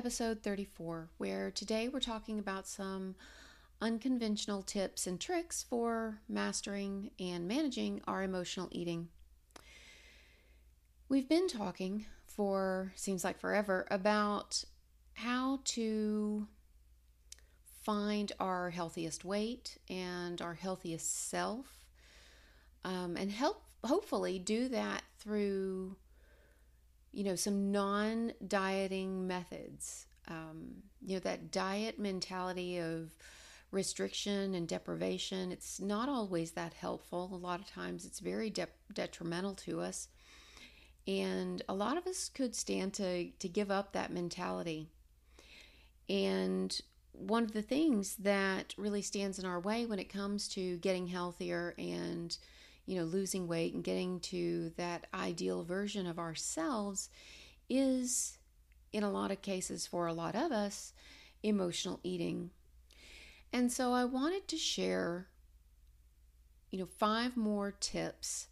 Episode 34, where today we're talking about some unconventional tips and tricks for mastering and managing our emotional eating. We've been talking for seems like forever about how to find our healthiest weight and our healthiest self um, and help hopefully do that through you know some non-dieting methods um, you know that diet mentality of restriction and deprivation it's not always that helpful a lot of times it's very de- detrimental to us and a lot of us could stand to to give up that mentality. And one of the things that really stands in our way when it comes to getting healthier and you know losing weight and getting to that ideal version of ourselves is in a lot of cases for a lot of us emotional eating. And so I wanted to share you know five more tips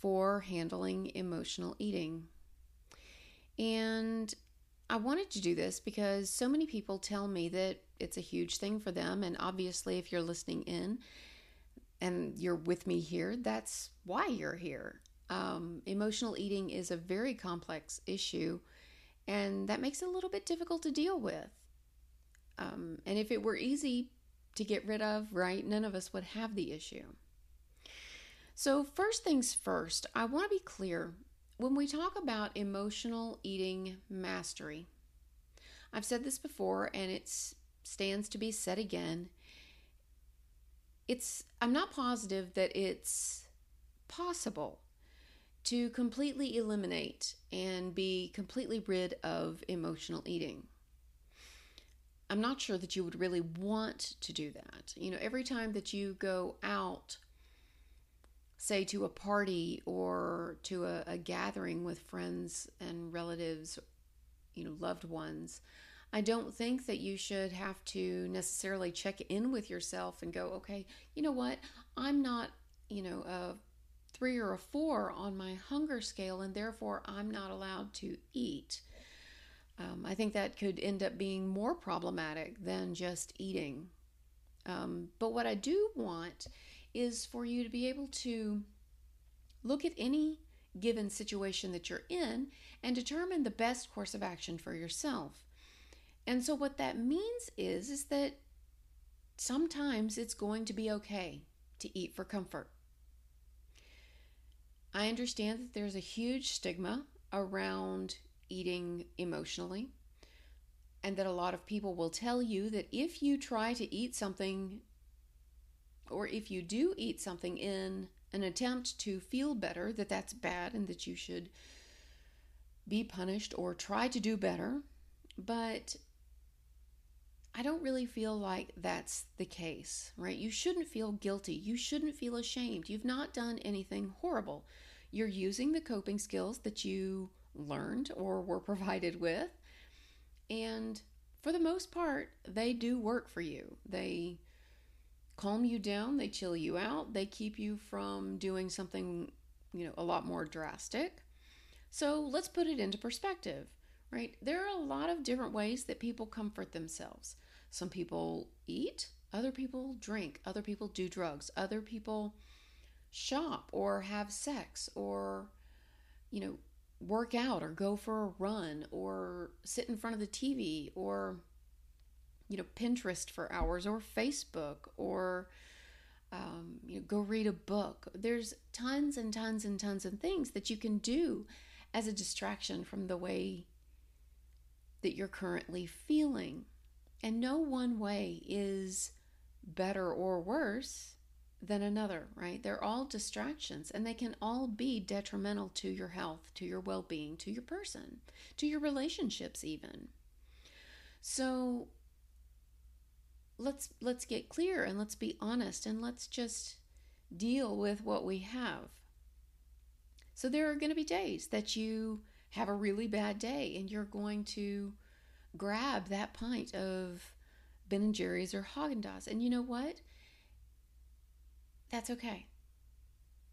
for handling emotional eating. And I wanted to do this because so many people tell me that it's a huge thing for them. And obviously, if you're listening in and you're with me here, that's why you're here. Um, emotional eating is a very complex issue, and that makes it a little bit difficult to deal with. Um, and if it were easy to get rid of, right, none of us would have the issue. So, first things first, I want to be clear when we talk about emotional eating mastery. I've said this before and it stands to be said again. It's I'm not positive that it's possible to completely eliminate and be completely rid of emotional eating. I'm not sure that you would really want to do that. You know, every time that you go out say to a party or to a, a gathering with friends and relatives, you know, loved ones, I don't think that you should have to necessarily check in with yourself and go, okay, you know what, I'm not, you know, a three or a four on my hunger scale, and therefore I'm not allowed to eat. Um, I think that could end up being more problematic than just eating. Um, but what I do want is for you to be able to look at any given situation that you're in and determine the best course of action for yourself. And so what that means is is that sometimes it's going to be okay to eat for comfort. I understand that there's a huge stigma around eating emotionally and that a lot of people will tell you that if you try to eat something or if you do eat something in an attempt to feel better, that that's bad and that you should be punished or try to do better. But I don't really feel like that's the case, right? You shouldn't feel guilty. You shouldn't feel ashamed. You've not done anything horrible. You're using the coping skills that you learned or were provided with. And for the most part, they do work for you. They calm you down, they chill you out, they keep you from doing something, you know, a lot more drastic. So let's put it into perspective, right? There are a lot of different ways that people comfort themselves. Some people eat, other people drink, other people do drugs, other people shop or have sex or, you know, work out or go for a run or sit in front of the TV or you know, Pinterest for hours or Facebook or um, you know, go read a book. There's tons and tons and tons of things that you can do as a distraction from the way that you're currently feeling. And no one way is better or worse than another, right? They're all distractions and they can all be detrimental to your health, to your well being, to your person, to your relationships, even. So let's let's get clear and let's be honest and let's just deal with what we have. So there are going to be days that you have a really bad day and you're going to grab that pint of Ben and Jerry's or Haagen-Dazs. And you know what? That's okay.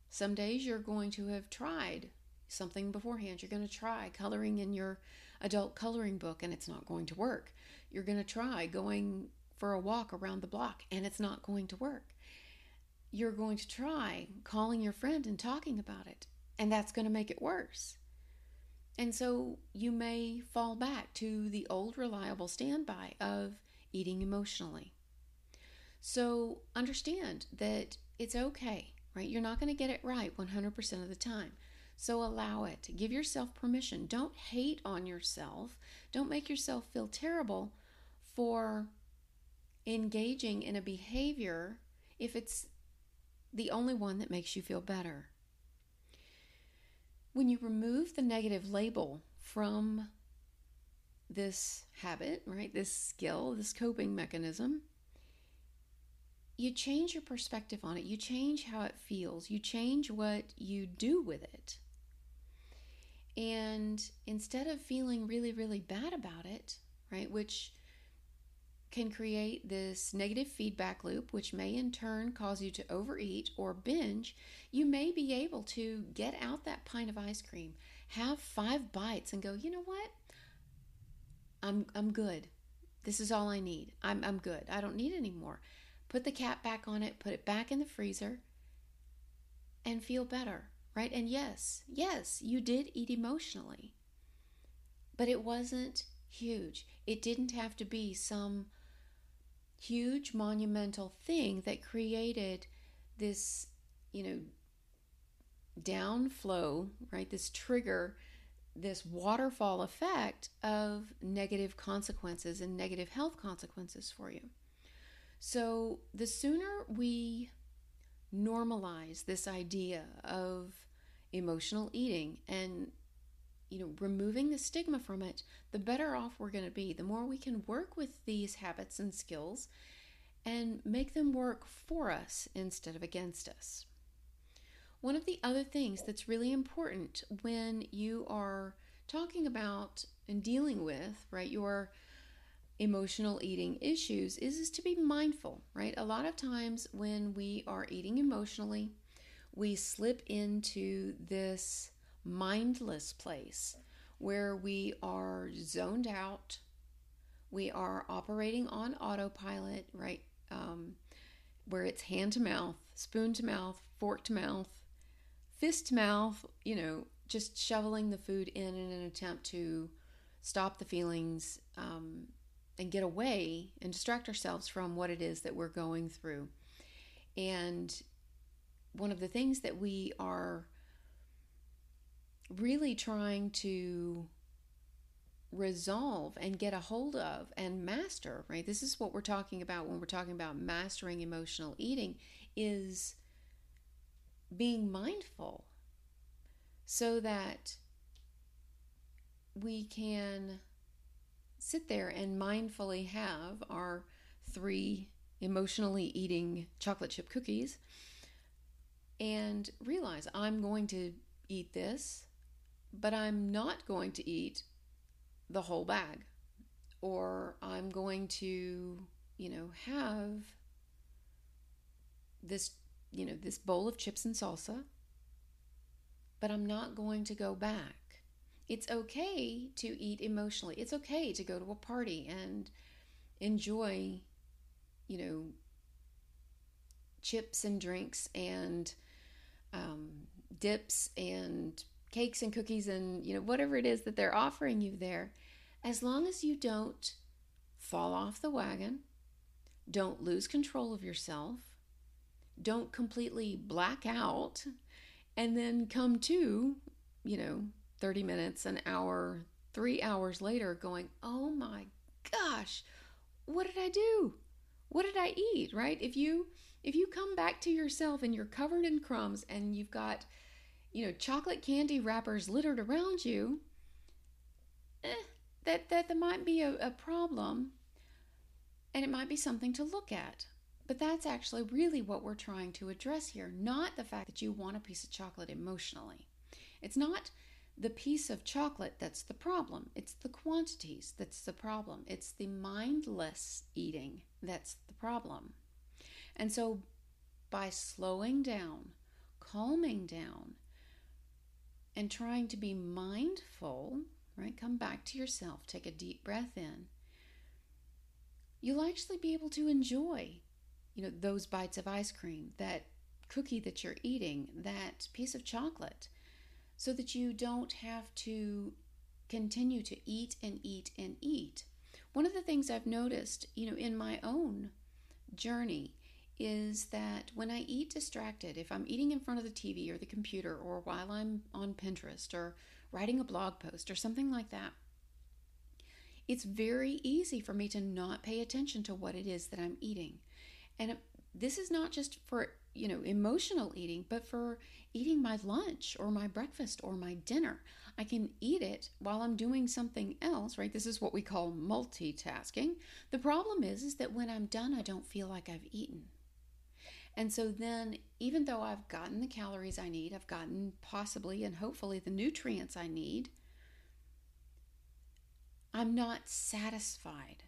Some days you're going to have tried something beforehand. You're going to try coloring in your adult coloring book and it's not going to work. You're going to try going for a walk around the block and it's not going to work. You're going to try calling your friend and talking about it and that's going to make it worse. And so you may fall back to the old reliable standby of eating emotionally. So understand that it's okay, right? You're not going to get it right 100% of the time. So allow it. Give yourself permission. Don't hate on yourself. Don't make yourself feel terrible for engaging in a behavior if it's the only one that makes you feel better. When you remove the negative label from this habit, right, this skill, this coping mechanism, you change your perspective on it. You change how it feels. You change what you do with it. And instead of feeling really, really bad about it, right, which can create this negative feedback loop, which may in turn cause you to overeat or binge, you may be able to get out that pint of ice cream, have five bites, and go, you know what? I'm, I'm good. This is all I need. I'm, I'm good. I don't need any more. Put the cap back on it, put it back in the freezer, and feel better, right? And yes, yes, you did eat emotionally, but it wasn't huge. It didn't have to be some huge monumental thing that created this, you know, downflow, right? This trigger, this waterfall effect of negative consequences and negative health consequences for you. So the sooner we normalize this idea of emotional eating and you know, removing the stigma from it, the better off we're going to be. The more we can work with these habits and skills and make them work for us instead of against us. One of the other things that's really important when you are talking about and dealing with, right, your emotional eating issues is, is to be mindful, right? A lot of times when we are eating emotionally, we slip into this mindless place where we are zoned out, we are operating on autopilot, right? Um, where it's hand to mouth, spoon to mouth, fork to mouth, fist to mouth, you know, just shoveling the food in in an attempt to stop the feelings um, and get away and distract ourselves from what it is that we're going through. And one of the things that we are really trying to resolve and get a hold of and master, right? This is what we're talking about when we're talking about mastering emotional eating is being mindful so that we can sit there and mindfully have our three emotionally eating chocolate chip cookies and realize I'm going to eat this but I'm not going to eat the whole bag. Or I'm going to, you know, have this, you know, this bowl of chips and salsa, but I'm not going to go back. It's okay to eat emotionally. It's okay to go to a party and enjoy, you know, chips and drinks and um, dips and cakes and cookies and you know whatever it is that they're offering you there as long as you don't fall off the wagon don't lose control of yourself don't completely black out and then come to you know 30 minutes an hour 3 hours later going oh my gosh what did i do? What did i eat? Right? If you If you come back to yourself and you're covered in crumbs and you've got, you know, chocolate candy wrappers littered around you, eh, that, that, that might be a, a problem and it might be something to look at. But that's actually really what we're trying to address here, not the fact that you want a piece of chocolate emotionally. It's not the piece of chocolate that's the problem. It's the quantities that's the problem. It's the mindless eating that's the problem. And so, by slowing down, calming down, and trying to be mindful, right? Come back to yourself, take a deep breath in. You'll actually be able to enjoy, you know, those bites of ice cream, that cookie that you're eating, that piece of chocolate so that you don't have to continue to eat and eat and eat. One of the things I've noticed, you know, in my own journey is that when I eat distracted, if I'm eating in front of the TV or the computer or while I'm on Pinterest or writing a blog post or something like that, it's very easy for me to not pay attention to what it is that I'm eating. And this is not just for you know, emotional eating, but for eating my lunch or my breakfast or my dinner. I can eat it while I'm doing something else, right? This is what we call multitasking. The problem is is that when I'm done, I don't feel like I've eaten. And so then even though I've gotten the calories I need, I've gotten possibly and hopefully the nutrients I need, I'm not satisfied,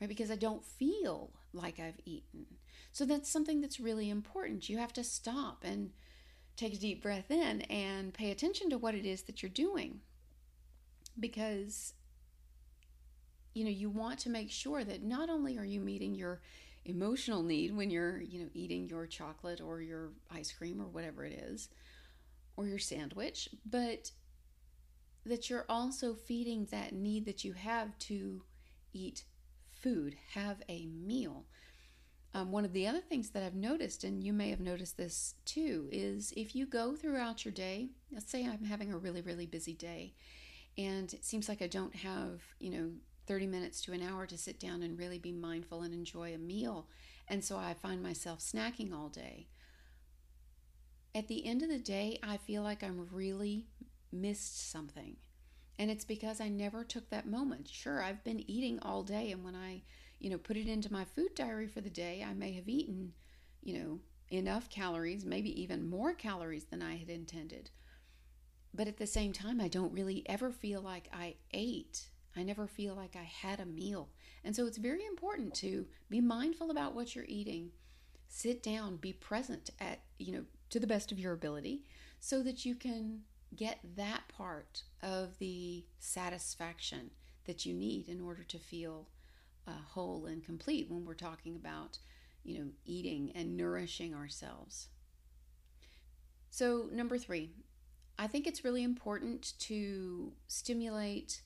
right? Because I don't feel like I've eaten. So that's something that's really important. You have to stop and take a deep breath in and pay attention to what it is that you're doing. Because you know, you want to make sure that not only are you meeting your emotional need when you're, you know, eating your chocolate or your ice cream or whatever it is, or your sandwich, but that you're also feeding that need that you have to eat food, have a meal. Um, one of the other things that I've noticed, and you may have noticed this too, is if you go throughout your day, let's say I'm having a really, really busy day, and it seems like I don't have, you know, 30 minutes to an hour to sit down and really be mindful and enjoy a meal. And so I find myself snacking all day. At the end of the day, I feel like I'm really missed something. And it's because I never took that moment. Sure, I've been eating all day, and when I you know, put it into my food diary for the day, I may have eaten, you know, enough calories, maybe even more calories than I had intended. But at the same time, I don't really ever feel like I ate. I never feel like I had a meal. And so it's very important to be mindful about what you're eating. Sit down, be present at, you know, to the best of your ability so that you can get that part of the satisfaction that you need in order to feel uh, whole and complete when we're talking about, you know, eating and nourishing ourselves. So, number three, I think it's really important to stimulate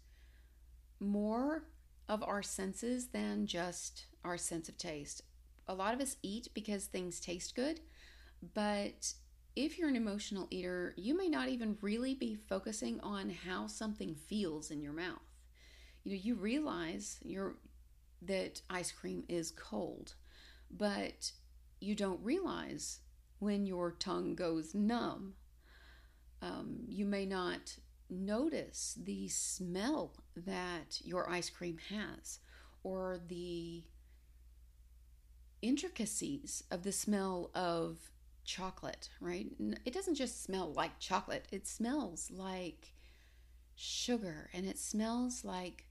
more of our senses than just our sense of taste. A lot of us eat because things taste good, but if you're an emotional eater, you may not even really be focusing on how something feels in your mouth. You know, you realize you're that ice cream is cold, but you don't realize when your tongue goes numb. Um, you may not notice the smell that your ice cream has or the intricacies of the smell of chocolate, right? It doesn't just smell like chocolate, it smells like sugar and it smells like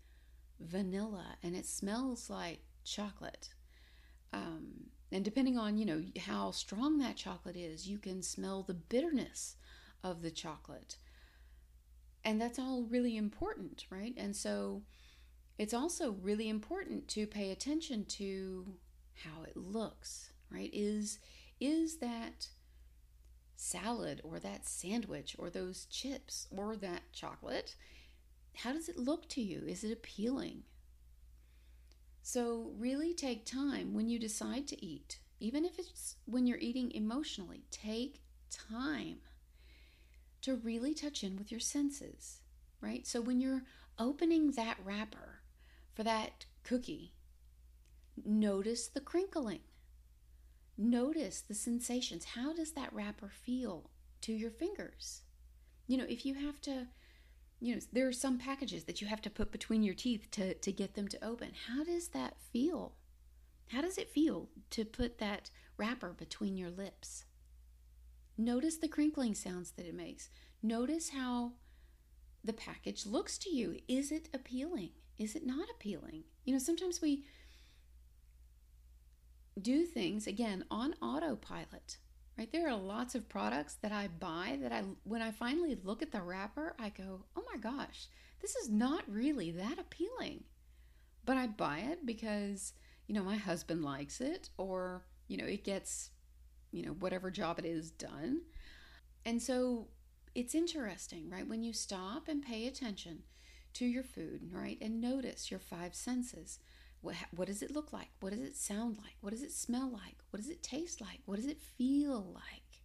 vanilla and it smells like chocolate. Um, and depending on, you know, how strong that chocolate is, you can smell the bitterness of the chocolate. And that's all really important, right? And so it's also really important to pay attention to how it looks, right? Is is that salad or that sandwich or those chips or that chocolate how does it look to you? Is it appealing? So, really take time when you decide to eat, even if it's when you're eating emotionally, take time to really touch in with your senses, right? So, when you're opening that wrapper for that cookie, notice the crinkling. notice the sensations. How does that wrapper feel to your fingers? You know, if you have to, you know, there are some packages that you have to put between your teeth to, to get them to open. How does that feel? How does it feel to put that wrapper between your lips? Notice the crinkling sounds that it makes. Notice how the package looks to you. Is it appealing? Is it not appealing? You know, sometimes we do things again on autopilot. Right? There are lots of products that I buy that I when I finally look at the wrapper, I go, "Oh my gosh, this is not really that appealing." But I buy it because, you know, my husband likes it or, you know, it gets, you know, whatever job it is done. And so it's interesting, right? When you stop and pay attention to your food, right? And notice your five senses. What, what does it look like? What does it sound like? What does it smell like? What does it taste like? What does it feel like?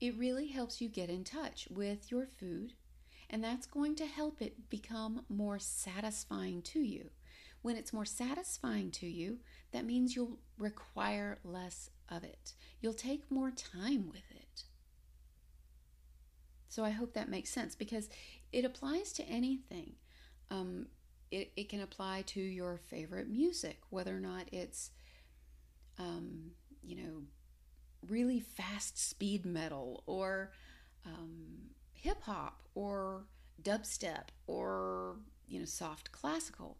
It really helps you get in touch with your food, and that's going to help it become more satisfying to you. When it's more satisfying to you, that means you'll require less of it. You'll take more time with it. So I hope that makes sense because it applies to anything. Um, it, it can apply to your favorite music, whether or not it's, um, you know, really fast speed metal or um, hip hop or dubstep or, you know, soft classical.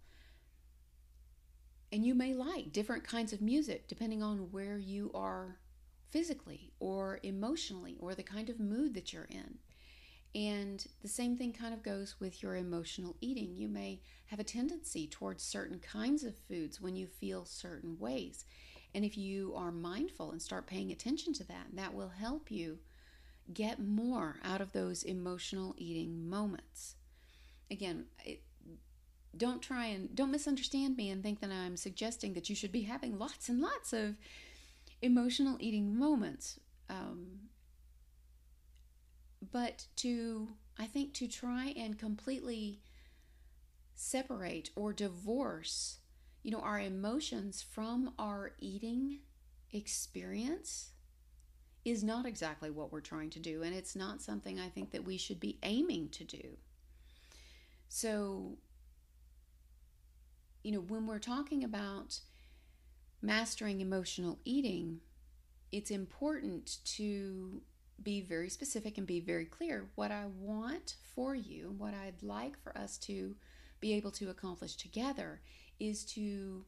And you may like different kinds of music depending on where you are physically or emotionally or the kind of mood that you're in. And the same thing kind of goes with your emotional eating. You may have a tendency towards certain kinds of foods when you feel certain ways. And if you are mindful and start paying attention to that, that will help you get more out of those emotional eating moments. Again, it, don't try and don't misunderstand me and think that I'm suggesting that you should be having lots and lots of emotional eating moments. Um, but to i think to try and completely separate or divorce you know our emotions from our eating experience is not exactly what we're trying to do and it's not something i think that we should be aiming to do so you know when we're talking about mastering emotional eating it's important to be very specific and be very clear. What I want for you, what I'd like for us to be able to accomplish together, is to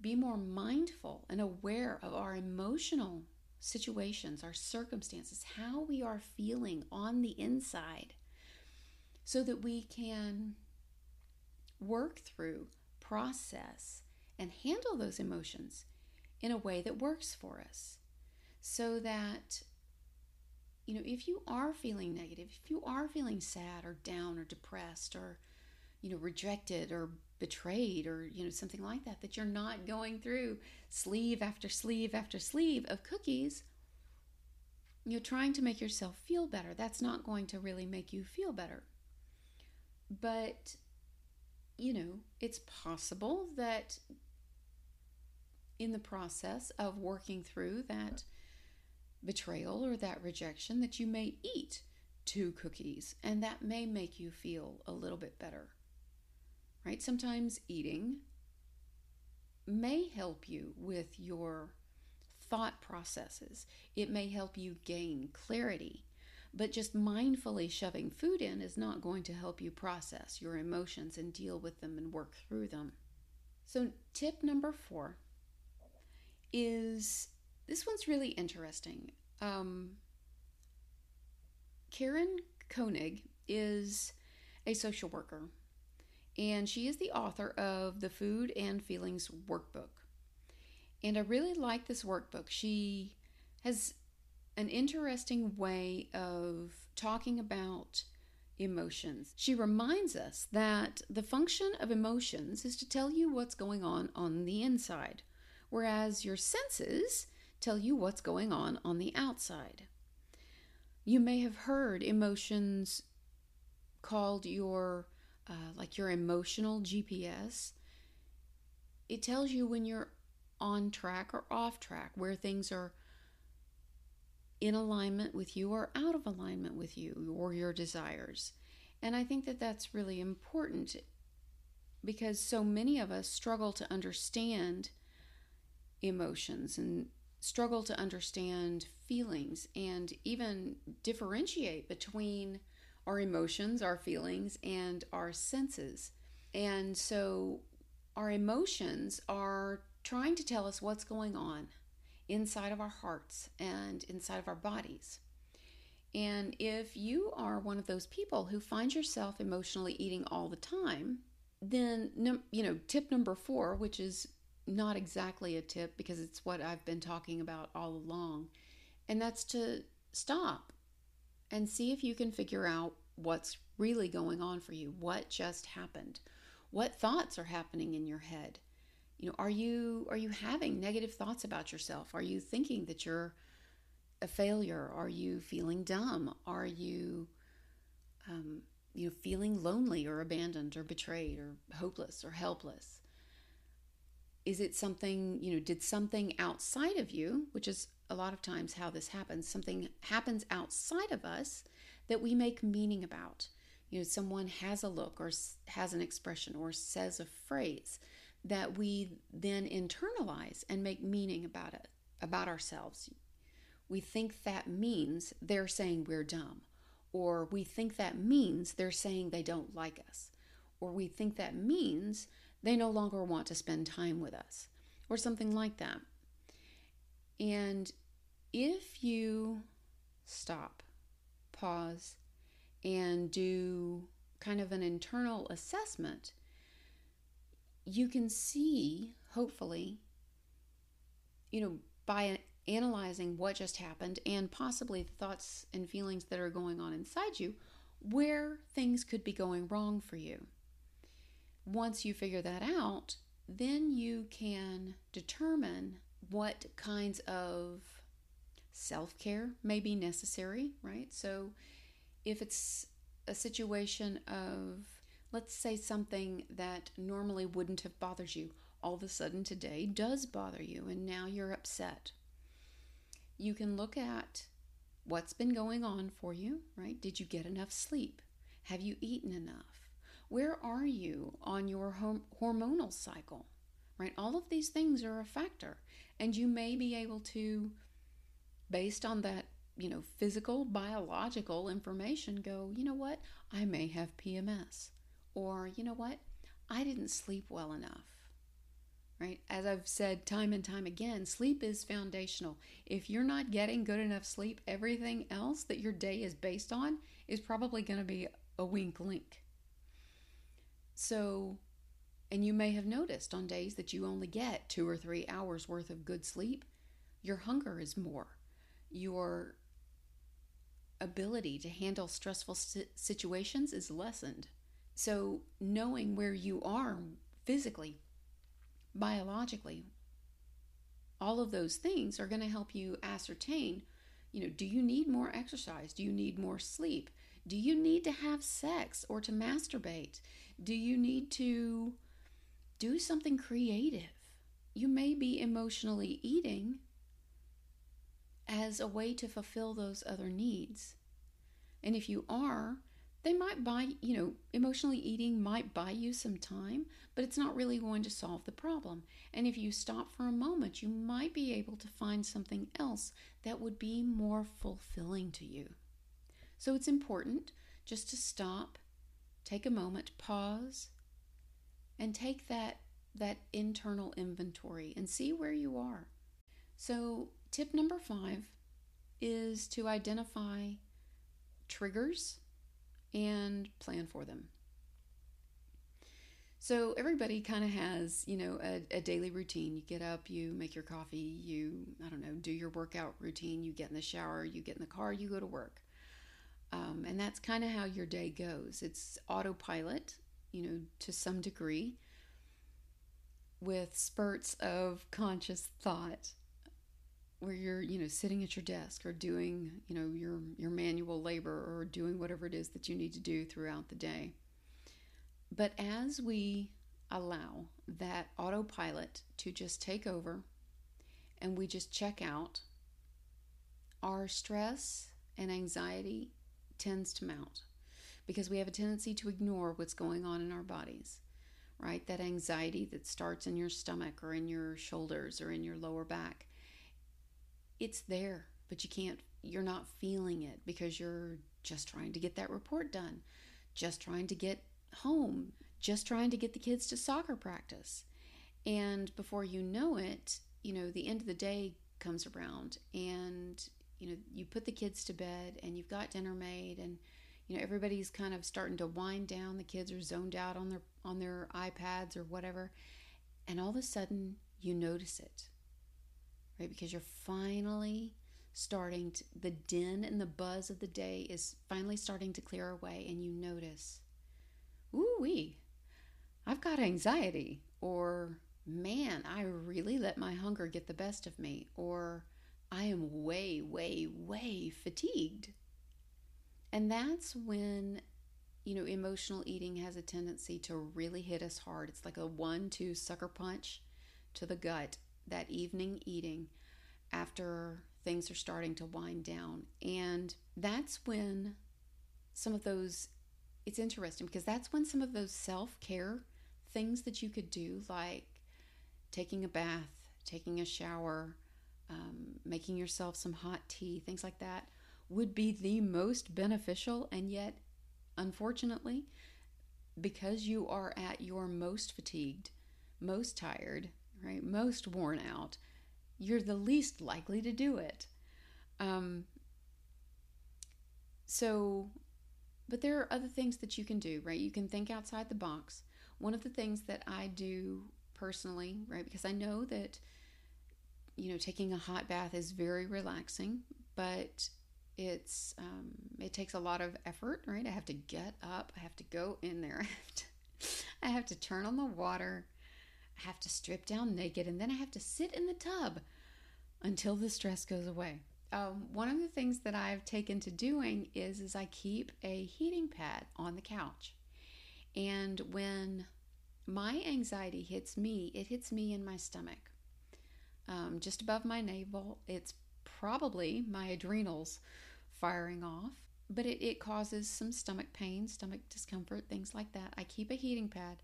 be more mindful and aware of our emotional situations, our circumstances, how we are feeling on the inside, so that we can work through, process, and handle those emotions in a way that works for us so that you know, if you are feeling negative, if you are feeling sad or down or depressed or, you know, rejected or betrayed or, you know, something like that, that you're not going through sleeve after sleeve after sleeve of cookies, you know, trying to make yourself feel better. That's not going to really make you feel better. But, you know, it's possible that in the process of working through that betrayal or that rejection that you may eat two cookies and that may make you feel a little bit better. Right? Sometimes eating may help you with your thought processes. It may help you gain clarity. But just mindfully shoving food in is not going to help you process your emotions and deal with them and work through them. So, tip number four is this one's really interesting. Um, Karen Koenig is a social worker, and she is the author of the Food and Feelings Workbook. And I really like this workbook. She has an interesting way of talking about emotions. She reminds us that the function of emotions is to tell you what's going on on the inside, whereas your senses tell you what's going on on the outside. You may have heard emotions called your uh, like your emotional GPS. It tells you when you're on track or off track, where things are in alignment with you or out of alignment with you or your desires. And I think that that's really important because so many of us struggle to understand emotions and struggle to understand feelings and even differentiate between our emotions, our feelings, and our senses. And so our emotions are trying to tell us what's going on inside of our hearts and inside of our bodies. And if you are one of those people who finds yourself emotionally eating all the time, then you know, tip number 4, which is not exactly a tip because it's what I've been talking about all along, and that's to stop and see if you can figure out what's really going on for you, what just happened, what thoughts are happening in your head. You know, are you are you having negative thoughts about yourself? Are you thinking that you're a failure? Are you feeling dumb? Are you um, you know feeling lonely or abandoned or betrayed or hopeless or helpless? Is it something, you know, did something outside of you, which is a lot of times how this happens, something happens outside of us that we make meaning about. You know, someone has a look or has an expression or says a phrase that we then internalize and make meaning about it, about ourselves. We think that means they're saying we're dumb, or we think that means they're saying they don't like us, or we think that means they no longer want to spend time with us, or something like that. And if you stop, pause, and do kind of an internal assessment, you can see, hopefully, you know, by analyzing what just happened and possibly the thoughts and feelings that are going on inside you, where things could be going wrong for you once you figure that out, then you can determine what kinds of self care may be necessary, right? So, if it's a situation of, let's say, something that normally wouldn't have bothered you, all of a sudden today does bother you, and now you're upset. You can look at what's been going on for you, right? Did you get enough sleep? Have you eaten enough? Where are you on your hormonal cycle? Right? All of these things are a factor. And you may be able to, based on that, you know, physical, biological information, go, you know what? I may have PMS. Or, you know what? I didn't sleep well enough. Right? As I've said time and time again, sleep is foundational. If you're not getting good enough sleep, everything else that your day is based on is probably going to be a wink link. So, and you may have noticed on days that you only get two or three hours worth of good sleep, your hunger is more. Your ability to handle stressful situations is lessened. So, knowing where you are physically, biologically, all of those things are going to help you ascertain you know, do you need more exercise? Do you need more sleep? Do you need to have sex or to masturbate? Do you need to do something creative? You may be emotionally eating as a way to fulfill those other needs. And if you are, they might buy, you know, emotionally eating might buy you some time, but it's not really going to solve the problem. And if you stop for a moment, you might be able to find something else that would be more fulfilling to you. So it's important just to stop take a moment, pause, and take that that internal inventory and see where you are. So, tip number 5 is to identify triggers and plan for them. So everybody kind of has, you know, a, a, daily routine. You get up, you make your coffee, you, I don't know, do your workout routine, you get in the shower, you get in the car, you go to work. Um, and that's kind of how your day goes. It's autopilot, you know, to some degree, with spurts of conscious thought where you're, you know, sitting at your desk or doing, you know, your your manual labor or doing whatever it is that you need to do throughout the day. But as we allow that autopilot to just take over and we just check out, our stress and anxiety tends to mount because we have a tendency to ignore what's going on in our bodies, right? That anxiety that starts in your stomach or in your shoulders or in your lower back. It's there, but you can't, you're not feeling it because you're just trying to get that report done, just trying to get home, just trying to get the kids to soccer practice. And before you know it, you know, the end of the day comes around and, you know, you put the kids to bed and you've got dinner made and, you know, everybody's kind of starting to wind down. The kids are zoned out on their on their iPads or whatever. And all of a sudden you notice it. Right? Because you're finally starting to, the din and the buzz of the day is finally starting to clear away and you notice ooh wee i've got anxiety or man i really let my hunger get the best of me or i am way way way fatigued. And that's when you know emotional eating has a tendency to really hit us hard. It's like a one two sucker punch to the gut that evening eating after things are starting to wind down. And that's when some of those, it's interesting because that's when some of those self care things that you could do, like taking a bath, taking a shower, um, making yourself some hot tea, things like that, would be the most beneficial. And yet, unfortunately, because you are at your most fatigued, most tired, right, most worn out, you're the least likely to do it. Um, so, but there are other things that you can do, right? You can think outside the box. One of the things that I do personally, right, because I know that, you know, taking a hot bath is very relaxing, but it's um, it takes a lot of effort, right? I have to get up, I have to go in there, I have to, I have to turn on the water, I have to strip down naked, and then I have to sit in the tub until the stress goes away. Um, one of the things that I've taken to doing is is I keep a heating pad on the couch, and when my anxiety hits me, it hits me in my stomach, um, just above my navel. It's probably my adrenals firing off, but it, it causes some stomach pain, stomach discomfort, things like that. I keep a heating pad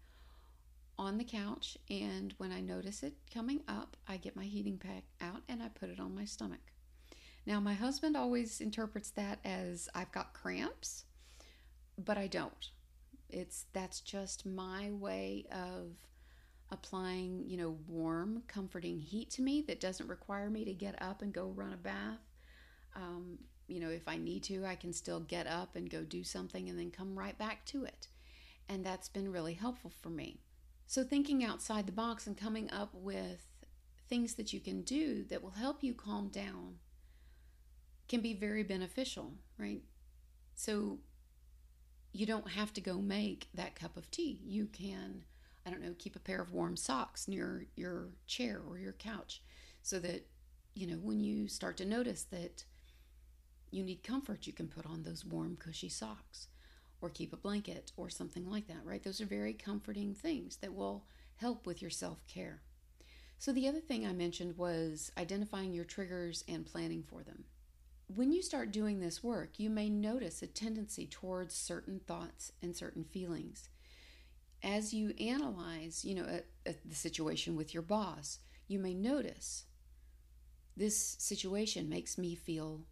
on the couch, and when I notice it coming up, I get my heating pack out and I put it on my stomach. Now, my husband always interprets that as I've got cramps, but I don't. It's that's just my way of applying, you know, warm, comforting heat to me that doesn't require me to get up and go run a bath. Um, you know, if I need to, I can still get up and go do something and then come right back to it. And that's been really helpful for me. So, thinking outside the box and coming up with things that you can do that will help you calm down can be very beneficial, right? So, you don't have to go make that cup of tea. You can, I don't know, keep a pair of warm socks near your chair or your couch so that, you know, when you start to notice that you need comfort, you can put on those warm, cushy socks or keep a blanket or something like that, right? Those are very comforting things that will help with your self care. So, the other thing I mentioned was identifying your triggers and planning for them. When you start doing this work, you may notice a tendency towards certain thoughts and certain feelings. As you analyze, you know, a, a, the situation with your boss, you may notice this situation makes me feel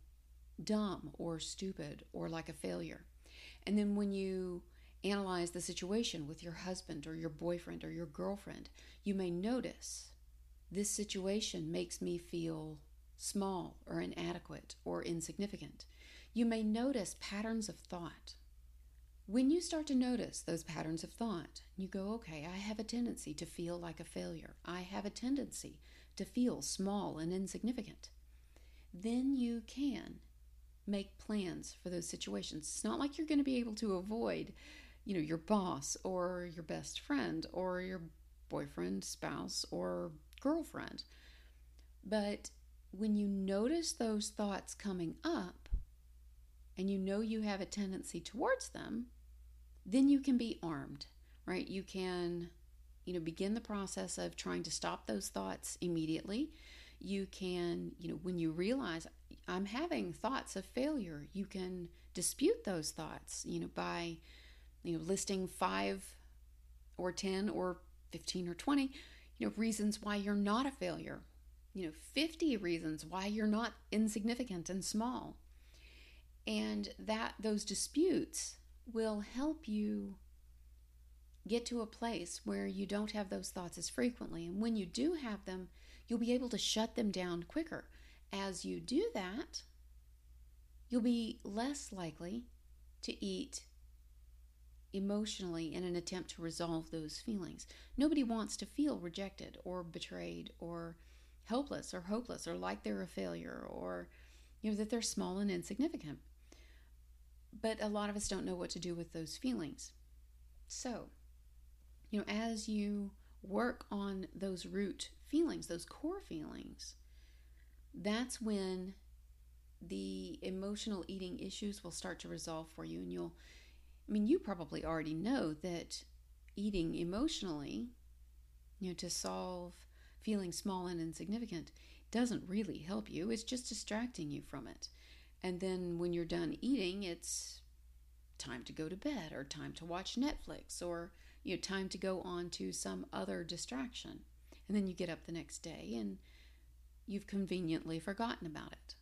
dumb or stupid or like a failure. And then when you analyze the situation with your husband or your boyfriend or your girlfriend, you may notice this situation makes me feel small or inadequate or insignificant. You may notice patterns of thought. When you start to notice those patterns of thought, you go, okay, I have a tendency to feel like a failure. I have a tendency to feel small and insignificant. Then you can make plans for those situations. It's not like you're going to be able to avoid, you know, your boss or your best friend or your boyfriend, spouse, or girlfriend. But when you notice those thoughts coming up and you know you have a tendency towards them, then you can be armed, right? You can you know, begin the process of trying to stop those thoughts immediately. You can, you know, when you realize I'm having thoughts of failure, you can dispute those thoughts, you know, by, you know, listing five or 10 or 15 or 20, you know, reasons why you're not a failure. You know, 50 reasons why you're not insignificant and small. And that those disputes will help you get to a place where you don't have those thoughts as frequently. And when you do have them, you'll be able to shut them down quicker. As you do that, you'll be less likely to eat emotionally in an attempt to resolve those feelings. Nobody wants to feel rejected or betrayed or helpless or hopeless or like they're a failure or you know that they're small and insignificant. But a lot of us don't know what to do with those feelings. So, you know, as you work on those root feelings, those core feelings, that's when the emotional eating issues will start to resolve for you. And you'll, I mean, you probably already know that eating emotionally, you know, to solve feeling small and insignificant doesn't really help you. It's just distracting you from it. And then when you're done eating, it's time to go to bed or time to watch Netflix or you know time to go on to some other distraction and then you get up the next day and you've conveniently forgotten about it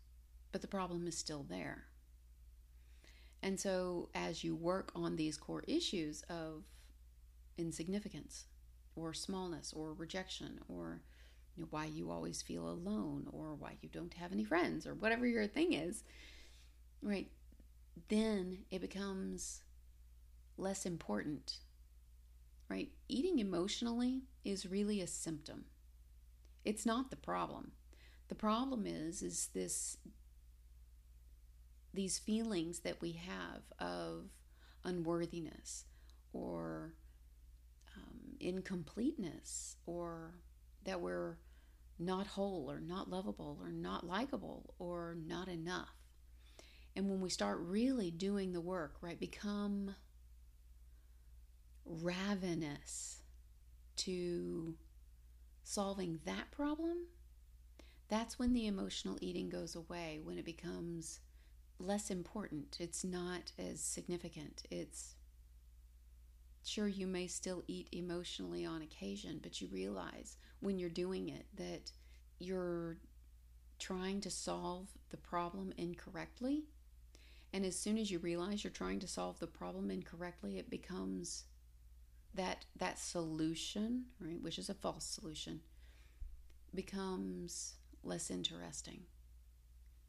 but the problem is still there and so as you work on these core issues of insignificance or smallness or rejection or you know, why you always feel alone or why you don't have any friends or whatever your thing is right then it becomes less important right? Eating emotionally is really a symptom. It's not the problem. The problem is is this these feelings that we have of unworthiness or um, incompleteness or that we're not whole or not lovable or not likable or not enough. And when we start really doing the work, right, become ravenous to solving that problem, that's when the emotional eating goes away, when it becomes less important. It's not as significant. It's sure you may still eat emotionally on occasion, but you realize when you're doing it that you're trying to solve the problem incorrectly. And as soon as you realize you're trying to solve the problem incorrectly, it becomes that that solution, right, which is a false solution, becomes less interesting.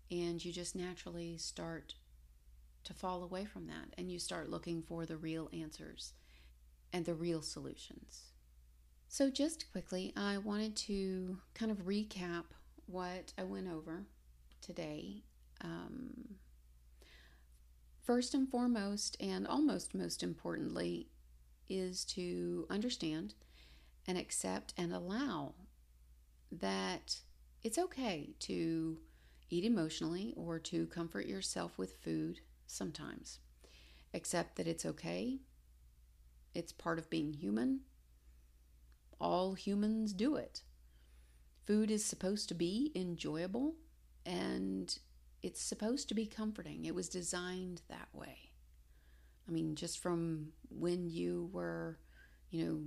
And you just naturally start to fall away from that and you start looking for the real answers and the real solutions. So, just quickly, I wanted to kind of recap what I went over today. Um, first and foremost, and almost most importantly, is to understand and accept and allow that it's okay to eat emotionally or to comfort yourself with food sometimes. Accept that it's okay. It's part of being human. All humans do it. Food is supposed to be enjoyable and it's supposed to be comforting. It was designed that way. I mean, just from when you were, you know,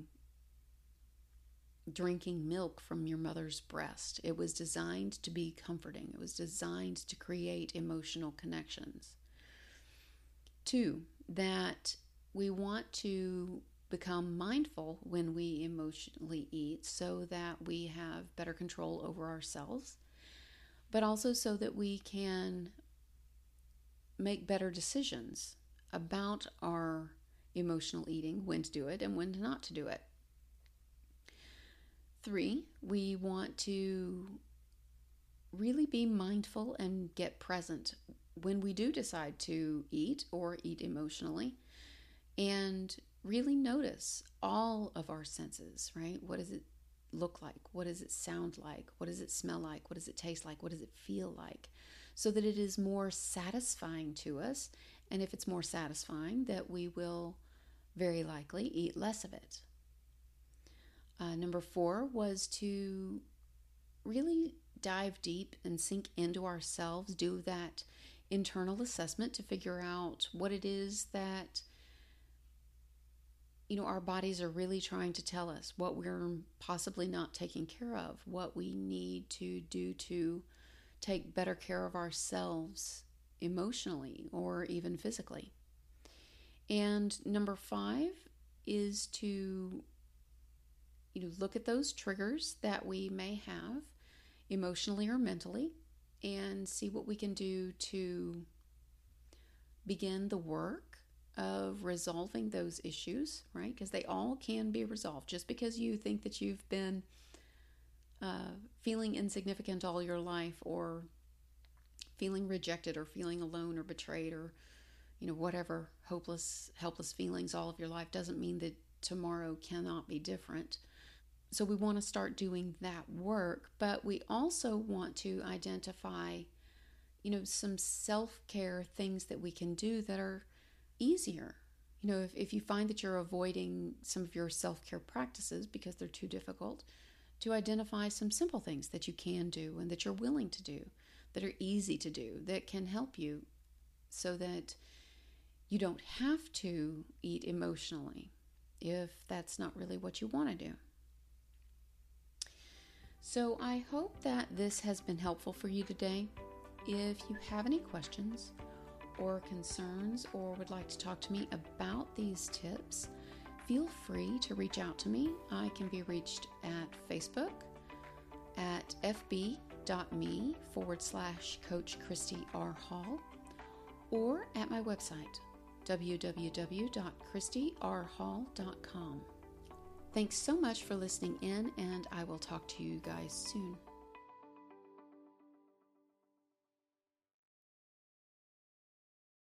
drinking milk from your mother's breast. It was designed to be comforting, it was designed to create emotional connections. Two, that we want to become mindful when we emotionally eat so that we have better control over ourselves, but also so that we can make better decisions about our emotional eating, when to do it and when not to do it. Three, we want to really be mindful and get present when we do decide to eat or eat emotionally and really notice all of our senses, right? What does it look like? What does it sound like? What does it smell like? What does it taste like? What does it feel like? So that it is more satisfying to us and if it's more satisfying, that we will very likely eat less of it. Uh, number four was to really dive deep and sink into ourselves, do that internal assessment to figure out what it is that you know our bodies are really trying to tell us what we're possibly not taking care of what we need to do to take better care of ourselves emotionally or even physically. And number 5 is to you know look at those triggers that we may have emotionally or mentally and see what we can do to begin the work of resolving those issues, right? Because they all can be resolved. Just because you think that you've been uh, feeling insignificant all your life or feeling rejected or feeling alone or betrayed or you know whatever hopeless helpless feelings all of your life doesn't mean that tomorrow cannot be different so we want to start doing that work, but we also want to identify, you know, some self care things that we can do that are easier. You know, if, if you find that you're avoiding some of your self care practices because they're too difficult, to identify some simple things that you can do and that you're willing to do, that are easy to do, that can help you so that you don't have to eat emotionally if that's not really what you want to do. So I hope that this has been helpful for you today. If you have any questions or concerns or would like to talk to me about these tips, feel free to reach out to me. I can be reached at Facebook at fb.me forward slash Coach Christy R. Hall or at my website www.christyrhall.com. Thanks so much for listening in, and I will talk to you guys soon.